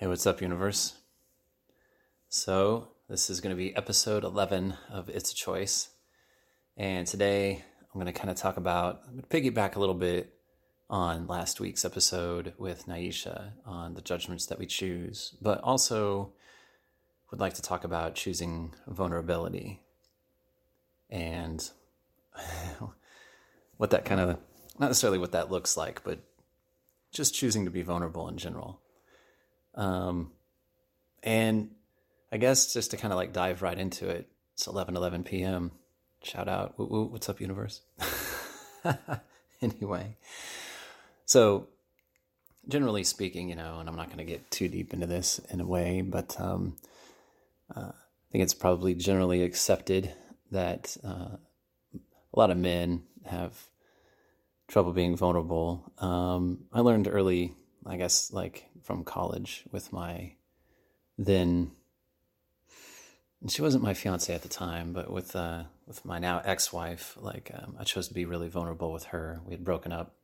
Hey, what's up, universe? So, this is going to be episode 11 of It's a Choice. And today I'm going to kind of talk about, I'm going to piggyback a little bit on last week's episode with Naisha on the judgments that we choose, but also would like to talk about choosing vulnerability and what that kind of, not necessarily what that looks like, but just choosing to be vulnerable in general. Um, and I guess just to kind of like dive right into it, it's 11 11 p.m. Shout out. What's up, universe? anyway, so generally speaking, you know, and I'm not going to get too deep into this in a way, but um, uh, I think it's probably generally accepted that uh, a lot of men have trouble being vulnerable. Um, I learned early, I guess, like from college with my then she wasn't my fiance at the time, but with uh, with my now ex wife, like um, I chose to be really vulnerable with her. We had broken up,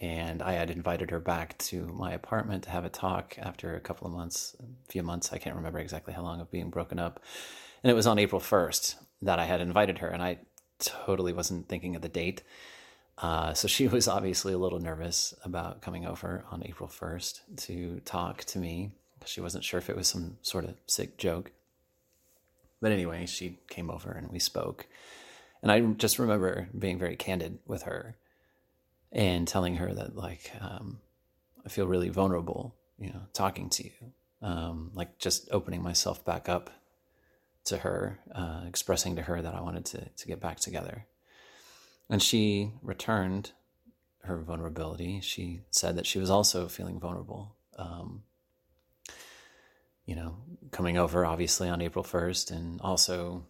and I had invited her back to my apartment to have a talk after a couple of months, a few months. I can't remember exactly how long of being broken up, and it was on April first that I had invited her, and I totally wasn't thinking of the date. Uh, so she was obviously a little nervous about coming over on April 1st to talk to me. Because she wasn't sure if it was some sort of sick joke. But anyway, she came over and we spoke. And I just remember being very candid with her and telling her that, like, um, I feel really vulnerable, you know, talking to you. Um, like, just opening myself back up to her, uh, expressing to her that I wanted to, to get back together. And she returned her vulnerability. She said that she was also feeling vulnerable. Um, you know, coming over obviously on April 1st and also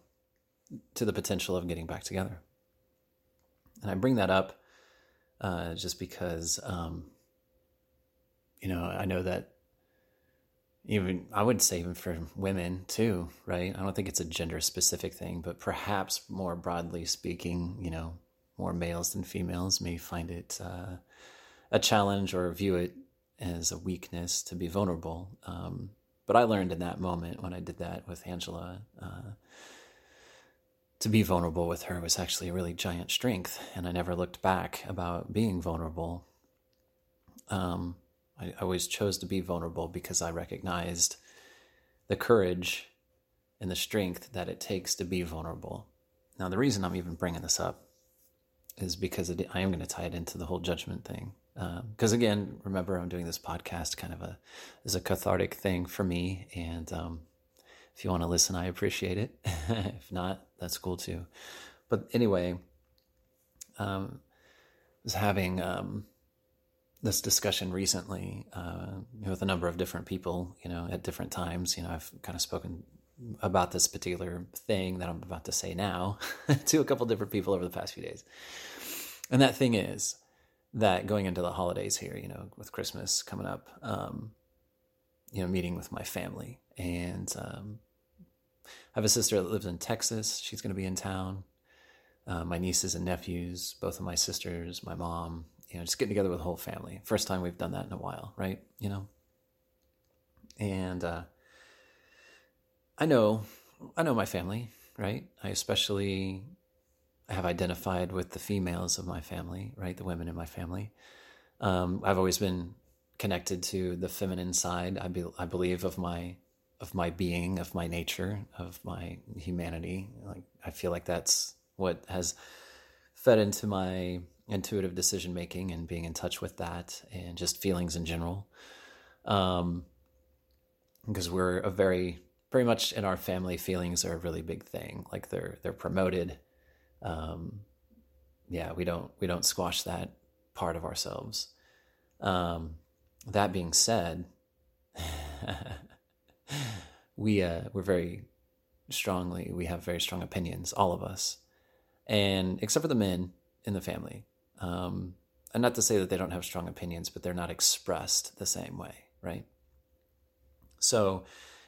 to the potential of getting back together. And I bring that up uh, just because, um, you know, I know that even, I would say even for women too, right? I don't think it's a gender specific thing, but perhaps more broadly speaking, you know, more males than females may find it uh, a challenge or view it as a weakness to be vulnerable. Um, but I learned in that moment when I did that with Angela, uh, to be vulnerable with her was actually a really giant strength. And I never looked back about being vulnerable. Um, I, I always chose to be vulnerable because I recognized the courage and the strength that it takes to be vulnerable. Now, the reason I'm even bringing this up is because it, I am going to tie it into the whole judgment thing. Because um, again, remember, I'm doing this podcast kind of a as a cathartic thing for me, and um, if you want to listen, I appreciate it. if not, that's cool too. But anyway, um, I was having um, this discussion recently uh, with a number of different people. You know, at different times. You know, I've kind of spoken about this particular thing that I'm about to say now to a couple different people over the past few days. And that thing is that going into the holidays here, you know, with Christmas coming up, um, you know, meeting with my family. And um, I have a sister that lives in Texas. She's going to be in town. Uh, my nieces and nephews, both of my sisters, my mom, you know, just getting together with the whole family. First time we've done that in a while, right? You know? And, uh, I know, I know my family, right? I especially have identified with the females of my family, right? The women in my family. Um, I've always been connected to the feminine side. I, be, I believe of my of my being, of my nature, of my humanity. Like I feel like that's what has fed into my intuitive decision making and being in touch with that, and just feelings in general. Um, because we're a very very much in our family, feelings are a really big thing. Like they're they're promoted. Um, yeah, we don't we don't squash that part of ourselves. Um, that being said, we uh, we're very strongly we have very strong opinions, all of us, and except for the men in the family. Um, and not to say that they don't have strong opinions, but they're not expressed the same way, right? So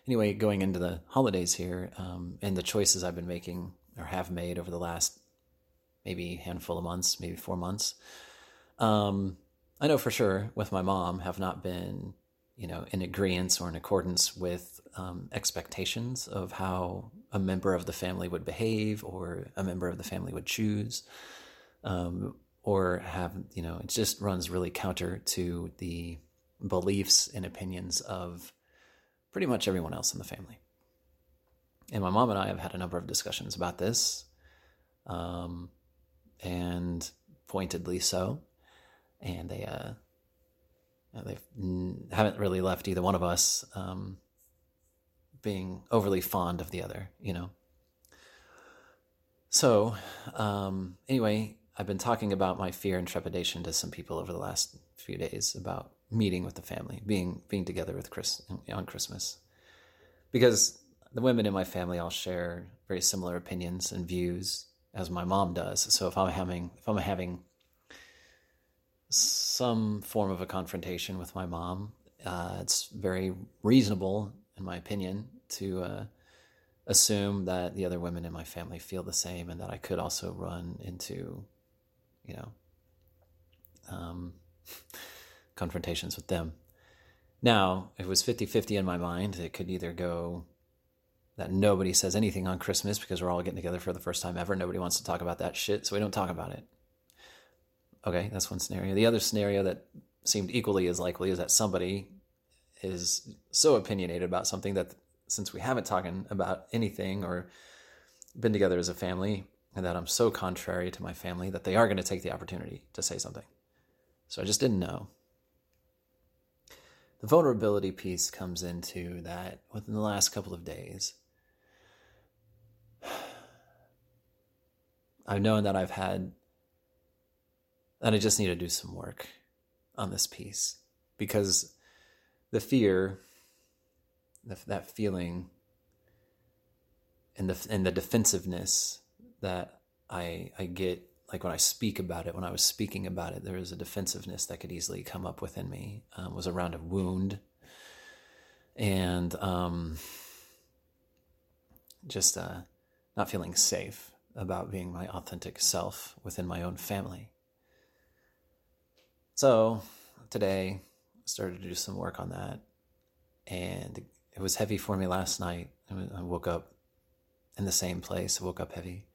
anyway, going into the holidays here um, and the choices I've been making or have made over the last maybe handful of months, maybe four months, um, I know for sure with my mom have not been, you know, in agreement or in accordance with um, expectations of how a member of the family would behave or a member of the family would choose, um, or have, you know, it just runs really counter to the beliefs and opinions of pretty much everyone else in the family. And my mom and I have had a number of discussions about this, um, and pointedly so. And they, uh, they haven't really left either one of us um, being overly fond of the other, you know. So, um, anyway, I've been talking about my fear and trepidation to some people over the last few days about meeting with the family, being being together with Chris on Christmas, because the women in my family all share very similar opinions and views as my mom does. So if I'm having if I'm having some form of a confrontation with my mom, uh, it's very reasonable, in my opinion, to uh, assume that the other women in my family feel the same, and that I could also run into, you know, um, confrontations with them. Now, it was 50 50 in my mind, it could either go that nobody says anything on Christmas because we're all getting together for the first time ever. Nobody wants to talk about that shit, so we don't talk about it. Okay, that's one scenario. The other scenario that seemed equally as likely is that somebody is so opinionated about something that since we haven't talked about anything or been together as a family, and that I'm so contrary to my family that they are going to take the opportunity to say something. So I just didn't know. The vulnerability piece comes into that within the last couple of days. I've known that I've had that I just need to do some work on this piece because the fear, that feeling, and the and the defensiveness that I I get like when I speak about it, when I was speaking about it, there was a defensiveness that could easily come up within me. Um, was around a wound, and um, just uh, not feeling safe about being my authentic self within my own family. So today, I started to do some work on that, and it was heavy for me last night. I woke up in the same place. I woke up heavy,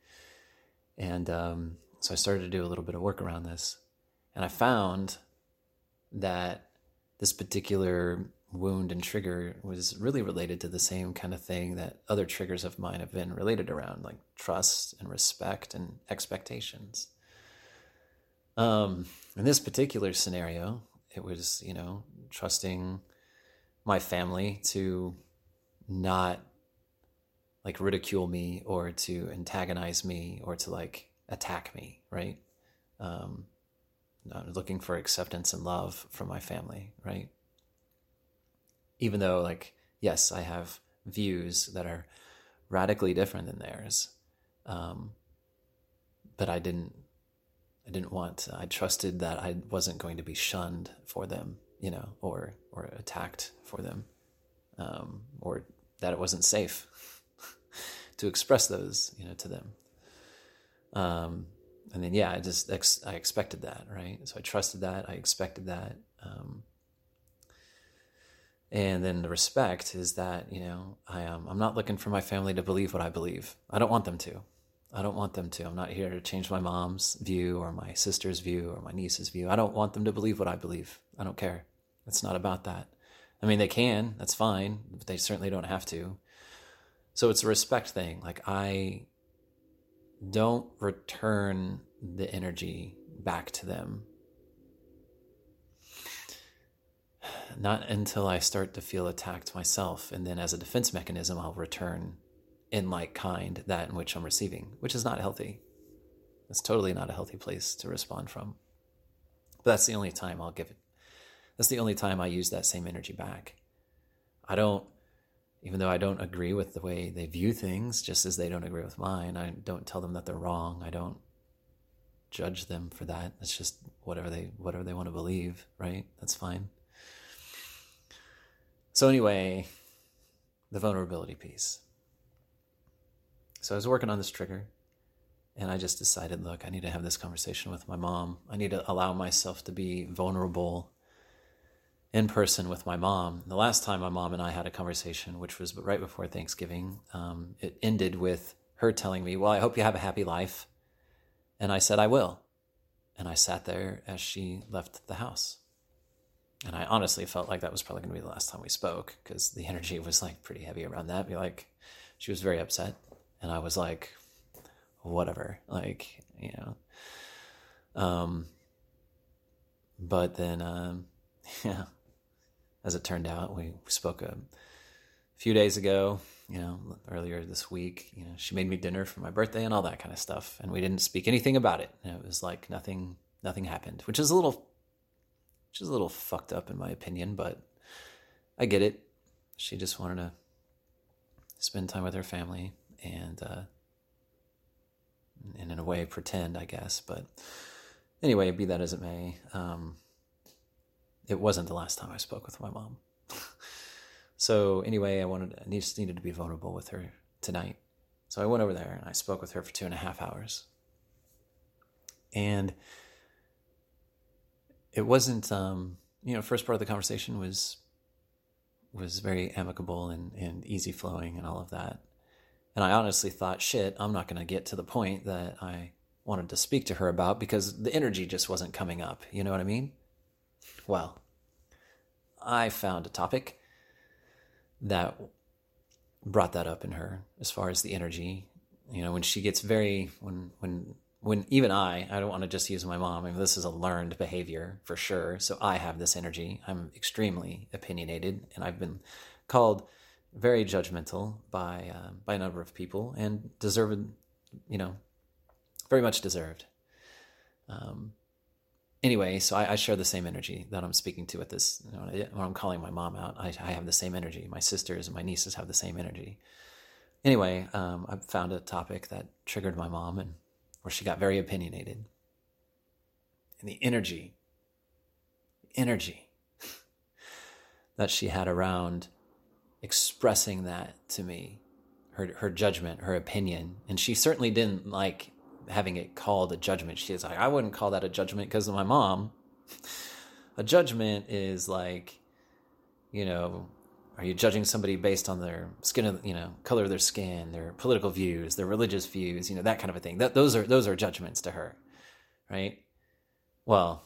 and um, so I started to do a little bit of work around this, and I found that this particular wound and trigger was really related to the same kind of thing that other triggers of mine have been related around, like trust and respect and expectations. Um, in this particular scenario, it was, you know, trusting my family to not like ridicule me or to antagonize me or to like attack me, right? Um, looking for acceptance and love from my family, right? even though like yes i have views that are radically different than theirs um, but i didn't i didn't want i trusted that i wasn't going to be shunned for them you know or or attacked for them um, or that it wasn't safe to express those you know to them um, and then yeah i just ex- i expected that right so i trusted that i expected that um, and then the respect is that you know I am I'm not looking for my family to believe what I believe. I don't want them to. I don't want them to. I'm not here to change my mom's view or my sister's view or my niece's view. I don't want them to believe what I believe. I don't care. It's not about that. I mean, they can. That's fine, but they certainly don't have to. So it's a respect thing. Like I don't return the energy back to them not until I start to feel attacked myself. And then, as a defense mechanism, I'll return in like kind that in which I'm receiving, which is not healthy. It's totally not a healthy place to respond from. But that's the only time I'll give it. That's the only time I use that same energy back. I don't, even though I don't agree with the way they view things, just as they don't agree with mine, I don't tell them that they're wrong. I don't judge them for that. It's just whatever they whatever they want to believe, right? That's fine. So, anyway, the vulnerability piece. So, I was working on this trigger and I just decided look, I need to have this conversation with my mom. I need to allow myself to be vulnerable in person with my mom. The last time my mom and I had a conversation, which was right before Thanksgiving, um, it ended with her telling me, Well, I hope you have a happy life. And I said, I will. And I sat there as she left the house. And I honestly felt like that was probably going to be the last time we spoke because the energy was like pretty heavy around that. Be like, she was very upset. And I was like, whatever. Like, you know. Um, but then, um, yeah, as it turned out, we spoke a few days ago, you know, earlier this week. You know, she made me dinner for my birthday and all that kind of stuff, and we didn't speak anything about it. And it was like nothing, nothing happened, which is a little, which is a little fucked up in my opinion, but I get it. She just wanted to spend time with her family and, uh, and in a way pretend, I guess. But anyway, be that as it may, um, it wasn't the last time I spoke with my mom. so anyway, I wanted I just needed to be vulnerable with her tonight. So I went over there and I spoke with her for two and a half hours. And it wasn't um, you know, first part of the conversation was was very amicable and, and easy flowing and all of that. And I honestly thought, shit, I'm not gonna get to the point that I wanted to speak to her about because the energy just wasn't coming up. You know what I mean? Well, I found a topic that brought that up in her as far as the energy. You know, when she gets very when when when even I, I don't want to just use my mom. I mean, this is a learned behavior for sure. So I have this energy. I'm extremely opinionated, and I've been called very judgmental by uh, by a number of people, and deserved, you know, very much deserved. Um, anyway, so I, I, share the same energy that I'm speaking to at this. You know, when I'm calling my mom out, I, I, have the same energy. My sisters and my nieces have the same energy. Anyway, um, I found a topic that triggered my mom, and where she got very opinionated. And the energy, energy that she had around expressing that to me, her her judgment, her opinion, and she certainly didn't like having it called a judgment. She's like, I wouldn't call that a judgment because of my mom. a judgment is like, you know, are you judging somebody based on their skin, you know, color of their skin, their political views, their religious views, you know, that kind of a thing. That those are those are judgments to her, right? Well,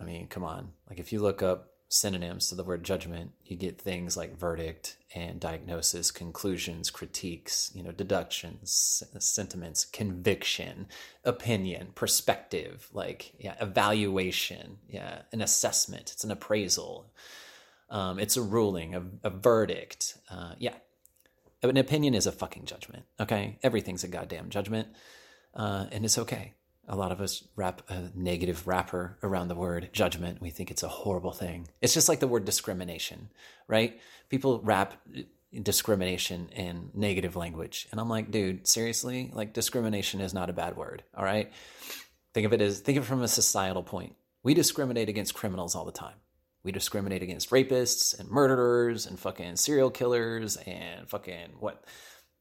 I mean, come on. Like if you look up synonyms to the word judgment, you get things like verdict and diagnosis, conclusions, critiques, you know, deductions, sentiments, conviction, opinion, perspective, like yeah, evaluation, yeah, an assessment, it's an appraisal, um, it's a ruling, a, a verdict, uh, yeah. An opinion is a fucking judgment. Okay, everything's a goddamn judgment, uh, and it's okay a lot of us wrap a negative wrapper around the word judgment. We think it's a horrible thing. It's just like the word discrimination, right? People wrap discrimination in negative language. And I'm like, dude, seriously? Like discrimination is not a bad word, all right? Think of it as think of it from a societal point. We discriminate against criminals all the time. We discriminate against rapists and murderers and fucking serial killers and fucking what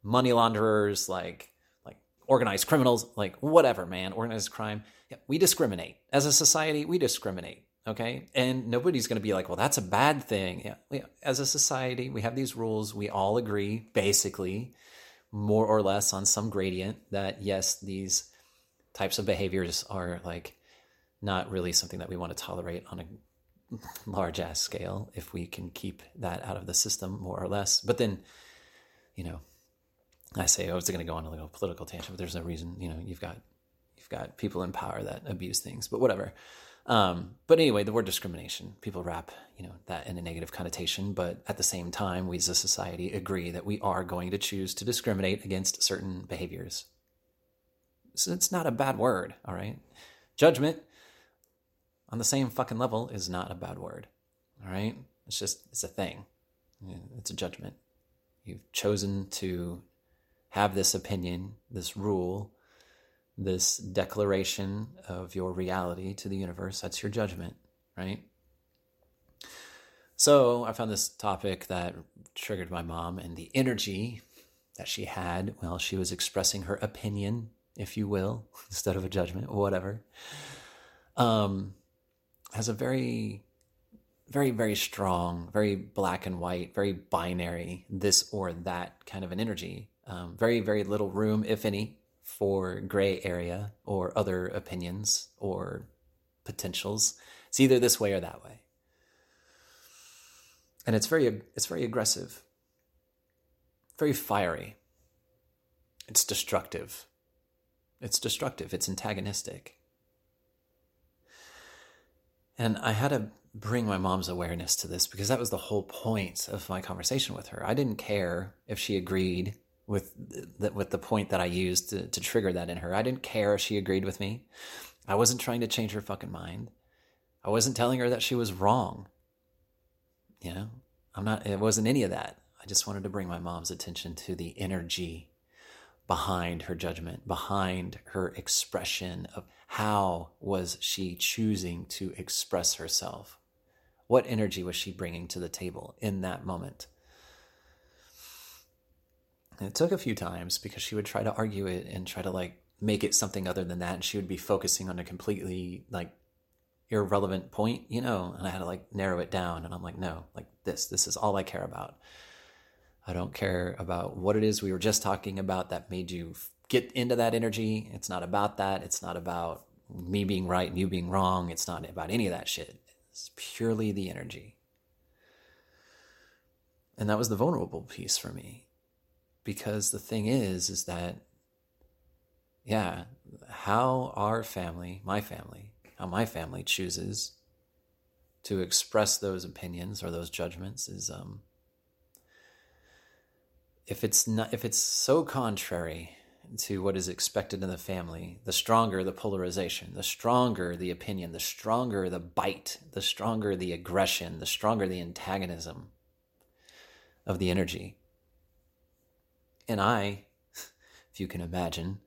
money launderers like organized criminals, like whatever, man, organized crime. Yeah, we discriminate. As a society, we discriminate. Okay. And nobody's going to be like, well, that's a bad thing. Yeah, yeah. As a society, we have these rules. We all agree, basically, more or less on some gradient, that yes, these types of behaviors are like not really something that we want to tolerate on a large ass scale if we can keep that out of the system more or less. But then, you know, I say, oh, it's going to go on a little political tangent, but there's no reason. You know, you've got you've got people in power that abuse things, but whatever. Um, but anyway, the word discrimination, people wrap you know that in a negative connotation, but at the same time, we as a society agree that we are going to choose to discriminate against certain behaviors. So it's not a bad word, all right. Judgment on the same fucking level is not a bad word, all right. It's just it's a thing. It's a judgment. You've chosen to have this opinion, this rule, this declaration of your reality to the universe. That's your judgment, right? So I found this topic that triggered my mom and the energy that she had while she was expressing her opinion, if you will, instead of a judgment, whatever, um, has a very very, very strong, very black and white, very binary, this or that kind of an energy. Um, very, very little room, if any, for gray area or other opinions or potentials. It's either this way or that way. And it's very it's very aggressive. Very fiery. It's destructive. It's destructive. It's antagonistic. And I had to bring my mom's awareness to this because that was the whole point of my conversation with her. I didn't care if she agreed with the, with the point that I used to, to trigger that in her. I didn't care if she agreed with me. I wasn't trying to change her fucking mind. I wasn't telling her that she was wrong. You know, I'm not, it wasn't any of that. I just wanted to bring my mom's attention to the energy behind her judgment, behind her expression of how was she choosing to express herself? What energy was she bringing to the table in that moment? And it took a few times because she would try to argue it and try to like make it something other than that. And she would be focusing on a completely like irrelevant point, you know, and I had to like narrow it down. And I'm like, no, like this, this is all I care about. I don't care about what it is we were just talking about that made you get into that energy. It's not about that. It's not about me being right and you being wrong. It's not about any of that shit. It's purely the energy. And that was the vulnerable piece for me. Because the thing is, is that, yeah, how our family, my family, how my family chooses to express those opinions or those judgments is um if it's not if it's so contrary to what is expected in the family the stronger the polarization the stronger the opinion the stronger the bite the stronger the aggression the stronger the antagonism of the energy and i if you can imagine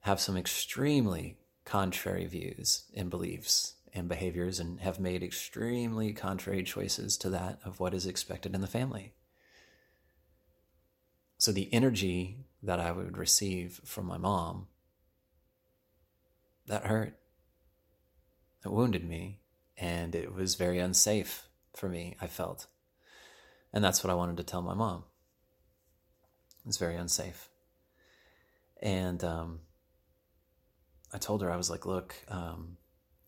have some extremely contrary views and beliefs and behaviors and have made extremely contrary choices to that of what is expected in the family. So the energy that I would receive from my mom, that hurt. It wounded me and it was very unsafe for me, I felt. And that's what I wanted to tell my mom. It's very unsafe. And um, I told her, I was like, look, um,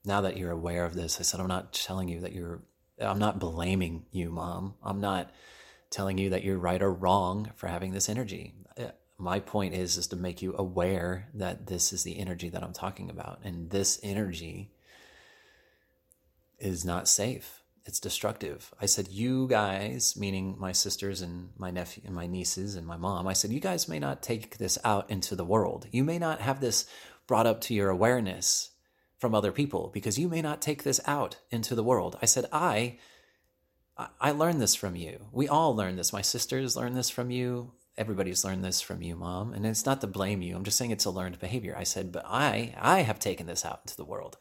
now that you're aware of this, I said, I'm not telling you that you're, I'm not blaming you, mom. I'm not telling you that you're right or wrong for having this energy. Uh, my point is, is to make you aware that this is the energy that I'm talking about. And this energy is not safe. It's destructive. I said, you guys, meaning my sisters and my nephew and my nieces and my mom, I said, you guys may not take this out into the world. You may not have this brought up to your awareness from other people because you may not take this out into the world. I said, I I learned this from you. We all learned this. My sisters learned this from you. Everybody's learned this from you, mom. And it's not to blame you. I'm just saying it's a learned behavior. I said, but I I have taken this out into the world.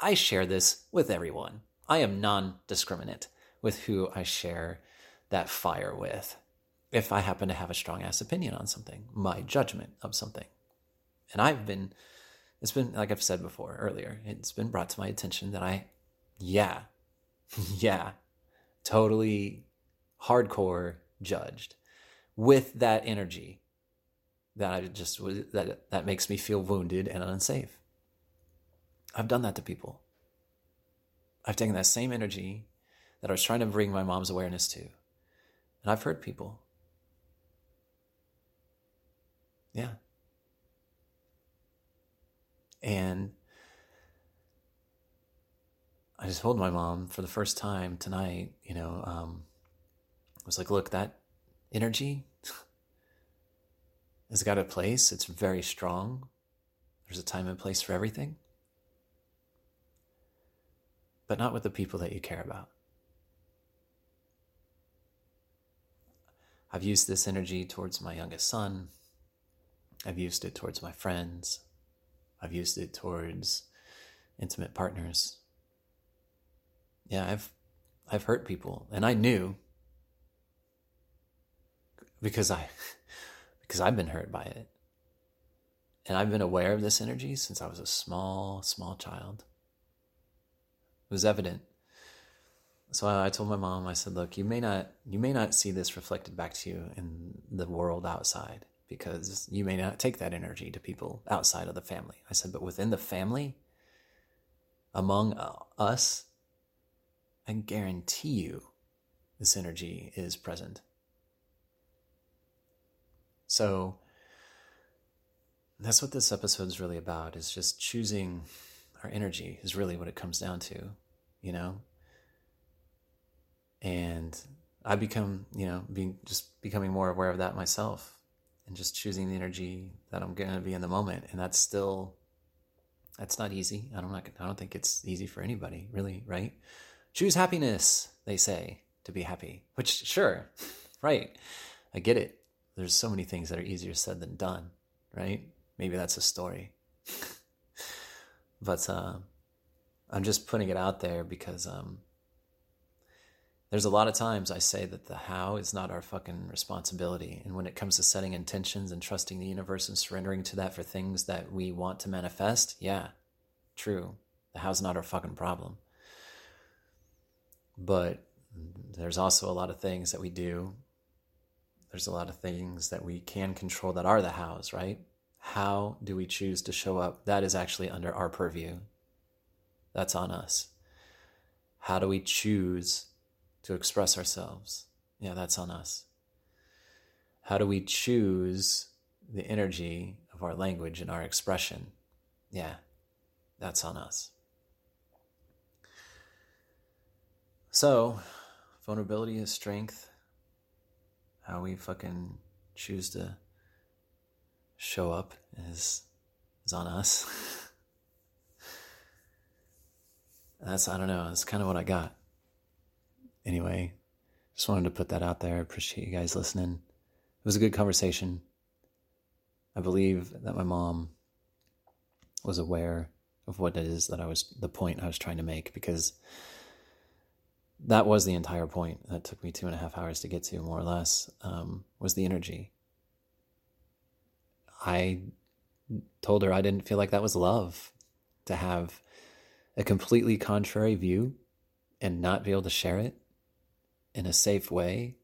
I share this with everyone. I am non-discriminate with who I share that fire with. If I happen to have a strong ass opinion on something, my judgment of something. And I've been it's been like I've said before earlier, it's been brought to my attention that I, yeah, yeah, totally hardcore judged with that energy that I just that that makes me feel wounded and unsafe. I've done that to people. I've taken that same energy that I was trying to bring my mom's awareness to, and I've hurt people. Yeah. And I just told my mom for the first time tonight, you know, um, I was like, look, that energy has got a place. It's very strong. There's a time and place for everything, but not with the people that you care about. I've used this energy towards my youngest son. I've used it towards my friends. I've used it towards intimate partners. Yeah, I've I've hurt people and I knew because I because I've been hurt by it. And I've been aware of this energy since I was a small, small child. Was evident so I told my mom, I said, look, you may not you may not see this reflected back to you in the world outside because you may not take that energy to people outside of the family. I said, but within the family, among uh, us, I guarantee you this energy is present. So that's what this episode is really about is just choosing our energy is really what it comes down to, you know? And I become, you know, being just becoming more aware of that myself and just choosing the energy that I'm going to be in the moment. And that's still, that's not easy. I don't, not, I don't think it's easy for anybody, really, right? Choose happiness, they say, to be happy, which, sure, right. I get it. There's so many things that are easier said than done, right? Maybe that's a story. but uh, I'm just putting it out there because um, there's a lot of times I say that the how is not our fucking responsibility. And when it comes to setting intentions and trusting the universe and surrendering to that for things that we want to manifest, yeah, true. The how's not our fucking problem. But there's also a lot of things that we do. There's a lot of things that we can control that are the hows, right? How do we choose to show up? That is actually under our purview. That's on us. How do we choose to express ourselves. Yeah, that's on us. How do we choose the energy of our language and our expression? Yeah, that's on us. So, vulnerability is strength. How we fucking choose to show up is is on us. That's I don't know. That's kind of what I got anyway, just wanted to put that out there. Appreciate you guys listening. It was a good conversation. I believe that my mom was aware of what it is that I was, the point I was trying to make, because that was the entire point that took me two and a half hours to get to, more or less, um, was the energy. I told her I didn't feel like that was love to have a completely contrary view and not be able to share it in a safe way,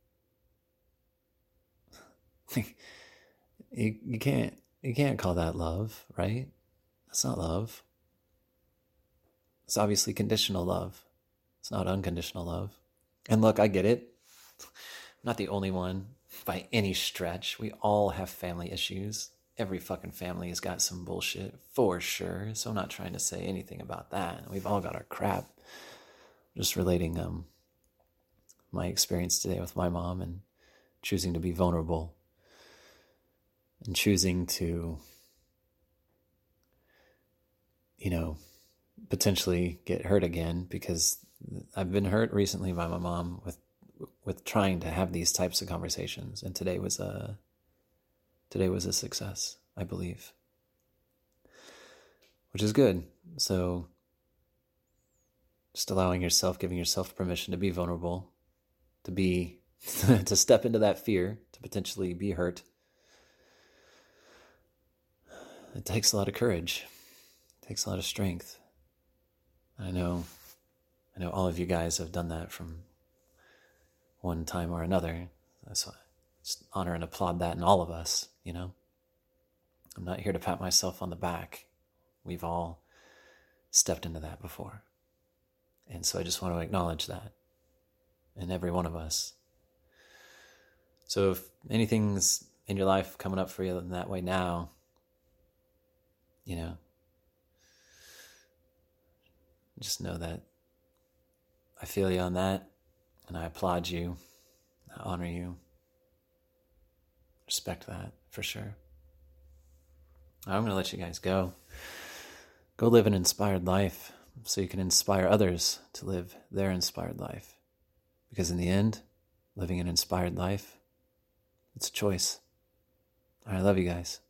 you, you can't you can't call that love, right? That's not love. It's obviously conditional love. It's not unconditional love. And look, I get it. I'm not the only one by any stretch. We all have family issues. Every fucking family has got some bullshit for sure. So I'm not trying to say anything about that. We've all got our crap. just relating um my experience today with my mom and choosing to be vulnerable and choosing to, you know, potentially get hurt again because I've been hurt recently by my mom with with trying to have these types of conversations and today was a today was a success, I believe. Which is good. So just allowing yourself, giving yourself permission to be vulnerable to be to step into that fear to potentially be hurt it takes a lot of courage it takes a lot of strength i know i know all of you guys have done that from one time or another That's just honor and applaud that in all of us you know? I'm not here to pat myself on the back. We've all stepped into that before. And so i just want to acknowledge that in every one of us. So if anything's in your life coming up for you in that way now, you know, just know that I feel you on that and I applaud you, I honor you, respect that for sure. I'm going to let you guys go. Go live an inspired life so you can inspire others to live their inspired life. Because in the end, living an inspired life, it's a choice. I love you guys.